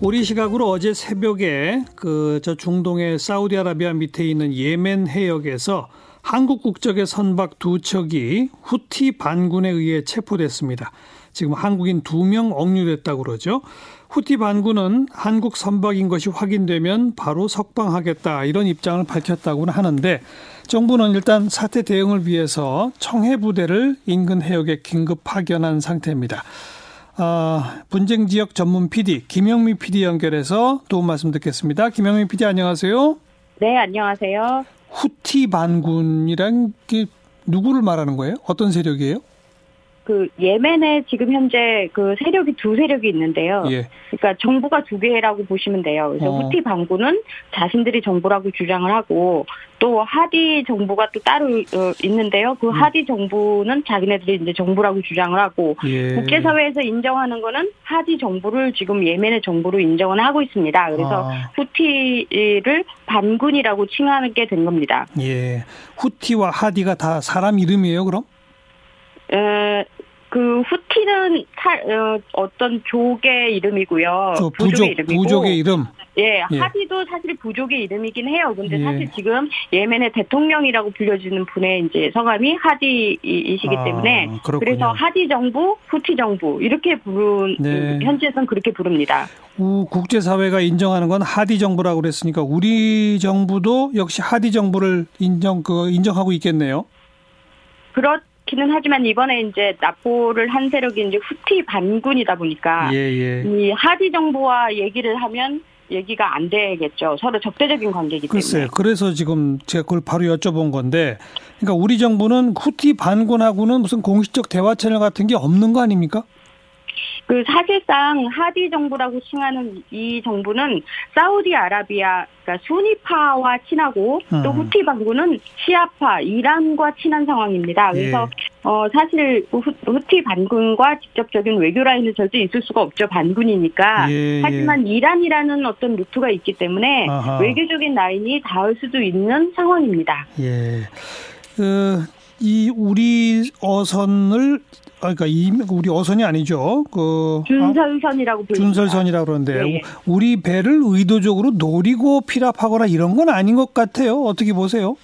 우리 시각으로 어제 새벽에 그 저 중동의 사우디아라비아 밑에 있는 예멘 해역에서 한국 국적의 선박 두 척이 후티 반군에 의해 체포됐습니다. 지금 한국인 두 명 억류됐다고 그러죠. 후티 반군은 한국 선박인 것이 확인되면 바로 석방하겠다 이런 입장을 밝혔다고는 하는데 정부는 일단 사태 대응을 위해서 청해 부대를 인근 해역에 긴급 파견한 상태입니다. 아, 분쟁 지역 전문 PD 김영미 PD 연결해서 도움 말씀 듣겠습니다. 김영미 PD 안녕하세요. 네, 안녕하세요. 후티 반군이란 게 누구를 말하는 거예요? 어떤 세력이에요? 그 예멘에 지금 현재 그 세력이 두 세력이 있는데요. 예. 그러니까 정부가 두 개라고 보시면 돼요. 그래서 어. 후티 반군은 자신들이 정부라고 주장을 하고 또 하디 정부가 또 따로 어, 있는데요. 그 음. 하디 정부는 자기네들이 이제 정부라고 주장을 하고 예. 국제사회에서 인정하는 거는 하디 정부를 지금 예멘의 정부로 인정을 하고 있습니다. 그래서 아, 후티를 반군이라고 칭하게 된 겁니다. 예. 후티와 하디가 다 사람 이름이에요, 그럼? 에, 그 후티는 타, 어, 어떤 족의 이름이고요. 부족의 부족, 이름이고. 부족의 이름. 예, 예. 하디도 사실 부족의 이름이긴 해요. 근데 예. 사실 지금 예멘의 대통령이라고 불려지는 분의 이제 성함이 하디이시기 아, 때문에 그렇군요. 그래서 하디 정부, 후티 정부 이렇게 부른 네. 현지에서는 그렇게 부릅니다. 우, 국제사회가 인정하는 건 하디 정부라고 그랬으니까 우리 정부도 역시 하디 정부를 인정, 그, 인정하고 있겠네요. 그렇 기는 하지만 이번에 이제 납포를 한 세력이 이제 후티 반군이다 보니까 예, 예. 이 하디 정부와 얘기를 하면 얘기가 안 되겠죠. 서로 적대적인 관계이기 때문에. 글쎄요. 그래서 지금 제가 그걸 바로 여쭤본 건데, 그러니까 우리 정부는 후티 반군하고는 무슨 공식적 대화 채널 같은 게 없는 거 아닙니까? 그 사실상 하디 정부라고 칭하는 이 정부는 사우디아라비아 그러니까 수니파와 친하고 또 음. 후티 반군은 시아파 이란과 친한 상황입니다. 그래서 예. 어 사실 후, 후티 반군과 직접적인 외교 라인은 절대 있을 수가 없죠. 반군이니까. 예, 예. 하지만 이란이라는 어떤 루트가 있기 때문에 아하. 외교적인 라인이 닿을 수도 있는 상황입니다. 예. 그, 이 우리 어선을, 아, 그러니까 이 우리 어선이 아니죠. 그 아, 준설선이라고 불립니다. 준설선이라고 그러는데 예, 예. 우리 배를 의도적으로 노리고 피랍하거나 이런 건 아닌 것 같아요. 어떻게 보세요?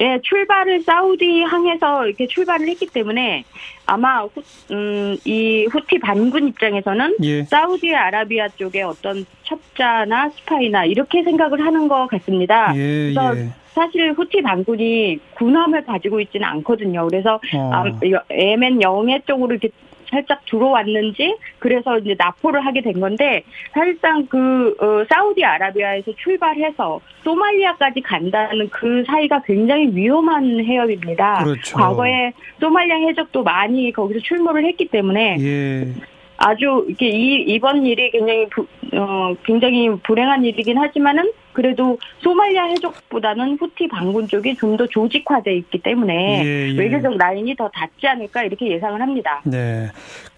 예, 출발을 사우디 항에서 이렇게 출발을 했기 때문에 아마 후, 음, 이 후티 반군 입장에서는 예. 사우디 아라비아 쪽에 어떤 첩자나 스파이나 이렇게 생각을 하는 것 같습니다. 예, 그래서 예. 사실 후티 반군이 군함을 가지고 있지는 않거든요. 그래서 어. 아, 여- 예멘 영해 쪽으로 이렇게 살짝 들어왔는지 그래서 이제 납포를 하게 된 건데 사실상 그 어, 사우디아라비아에서 출발해서 소말리아까지 간다는 그 사이가 굉장히 위험한 해협입니다. 그렇죠. 과거에 소말리아 해적도 많이 거기서 출몰을 했기 때문에 예. 아주 이렇게 이 이번 일이 굉장히 부, 어 굉장히 불행한 일이긴 하지만은 그래도 소말리아 해적보다는 후티 반군 쪽이 좀 더 조직화돼 있기 때문에 예, 예. 외교적 라인이 더 닿지 않을까 이렇게 예상을 합니다. 네.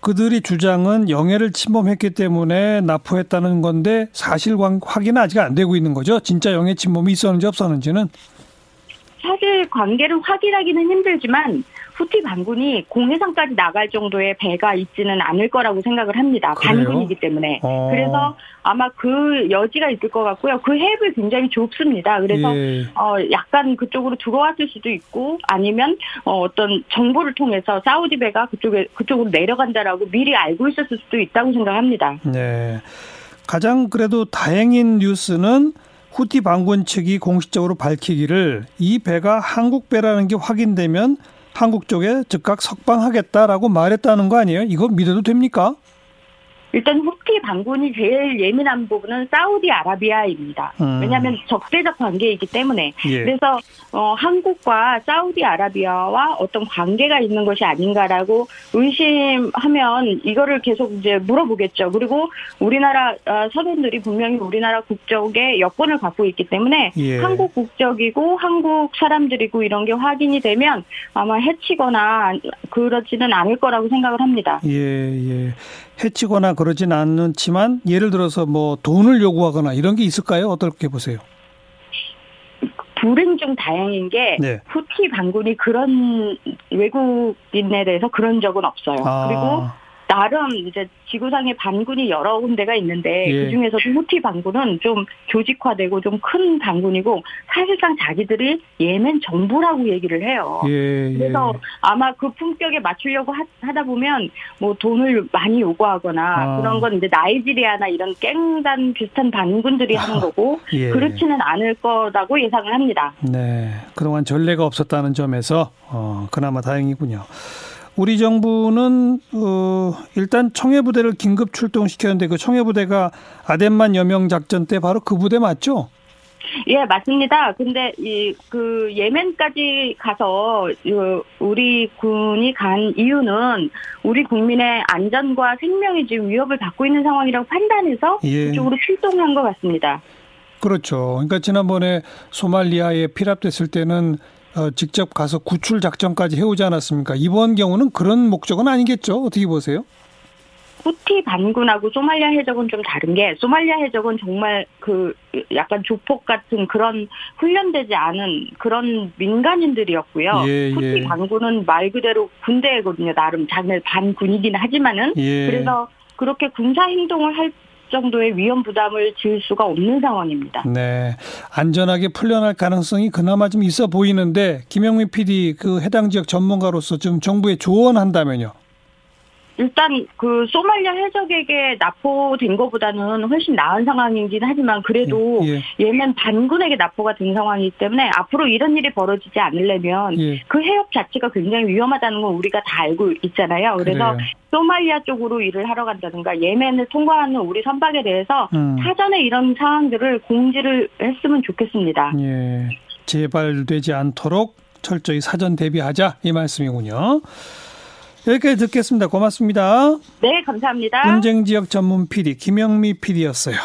그들이 주장은 영해를 침범했기 때문에 납포했다는 건데 사실 관- 확인은 아직 안 되고 있는 거죠. 진짜 영해 침범이 있었는지 없었는지는. 사실 관계를 확인하기는 힘들지만 후티 반군이 공해상까지 나갈 정도의 배가 있지는 않을 거라고 생각을 합니다. 그래요? 반군이기 때문에. 어. 그래서 아마 그 여지가 있을 것 같고요. 그 해협이 굉장히 좁습니다. 그래서 예. 어, 약간 그쪽으로 들어왔을 수도 있고, 아니면, 어, 어떤 정보를 통해서 사우디 배가 그쪽에, 그쪽으로 내려간다라고 미리 알고 있었을 수도 있다고 생각합니다. 네. 가장 그래도 다행인 뉴스는 후티 반군 측이 공식적으로 밝히기를 이 배가 한국 배라는 게 확인되면 한국 쪽에 즉각 석방하겠다라고 말했다는 거 아니에요? 이거 믿어도 됩니까? 일단 후티 반군이 제일 예민한 부분은 사우디아라비아입니다. 음. 왜냐하면 적대적 관계이기 때문에. 예. 그래서 어, 한국과 사우디아라비아와 어떤 관계가 있는 것이 아닌가라고 의심하면 이거를 계속 이제 물어보겠죠. 그리고 우리나라 어, 선원들이 분명히 우리나라 국적의 여권을 갖고 있기 때문에 예. 한국 국적이고 한국 사람들이고 이런 게 확인이 되면 아마 해치거나 그러지는 않을 거라고 생각을 합니다. 예, 예. 해치거나 그러진 않지만 예를 들어서 뭐 돈을 요구하거나 이런 게 있을까요? 어떻게 보세요? 불행 중 다행인 게 네. 후티 반군이 그런 외국인에 대해서 그런 적은 없어요. 아. 그리고 나름 이제 지구상에 반군이 여러 군데가 있는데 예. 그 중에서도 후티 반군은 좀 조직화되고 좀 큰 반군이고 사실상 자기들이 예멘 정부라고 얘기를 해요. 예, 예. 그래서 아마 그 품격에 맞추려고 하, 다 보면 뭐 돈을 많이 요구하거나 아. 그런 건 이제 나이지리아나 이런 깽단 비슷한 반군들이 하는 거고 예. 그렇지는 않을 거라고 예상을 합니다. 네. 그동안 전례가 없었다는 점에서 어, 그나마 다행이군요. 우리 정부는 어, 일단 청해 부대를 긴급 출동시켰는데 그 청해 부대가 아덴만 여명 작전 때 바로 그 부대 맞죠? 예, 맞습니다. 근데 이 그 예멘까지 가서 그 우리 군이 간 이유는 우리 국민의 안전과 생명이 지금 위협을 받고 있는 상황이라고 판단해서 예. 그쪽으로 출동한 것 같습니다. 그렇죠. 그러니까 지난번에 소말리아에 피랍됐을 때는 어, 직접 가서 구출 작전까지 해오지 않았습니까? 이번 경우는 그런 목적은 아니겠죠? 어떻게 보세요? 후티 반군하고 소말리아 해적은 좀 다른 게 소말리아 해적은 정말 그 약간 조폭 같은 그런 훈련되지 않은 그런 민간인들이었고요. 예, 후티 예. 반군은 말 그대로 군대거든요. 나름 자기 반군이긴 하지만은 예. 그래서 그렇게 군사 행동을 할 정도의 위험 부담을 지을 수가 없는 상황입니다. 네. 안전하게 풀려날 가능성이 그나마 좀 있어 보이는데 김영미 PD 그 해당 지역 전문가로서 좀 정부에 조언한다면요. 일단 그 소말리아 해적에게 납포된 것보다는 훨씬 나은 상황이긴 하지만 그래도 예. 예멘 반군에게 납포가 된 상황이기 때문에 앞으로 이런 일이 벌어지지 않으려면 예. 그 해협 자체가 굉장히 위험하다는 건 우리가 다 알고 있잖아요. 그래서 그래요. 소말리아 쪽으로 일을 하러 간다든가 예멘을 통과하는 우리 선박에 대해서 음. 사전에 이런 상황들을 공지를 했으면 좋겠습니다. 예. 재발되지 않도록 철저히 사전 대비하자 이 말씀이군요. 여기까지 듣겠습니다. 고맙습니다. 네, 감사합니다. 분쟁 지역 전문 PD 김영미 PD였어요.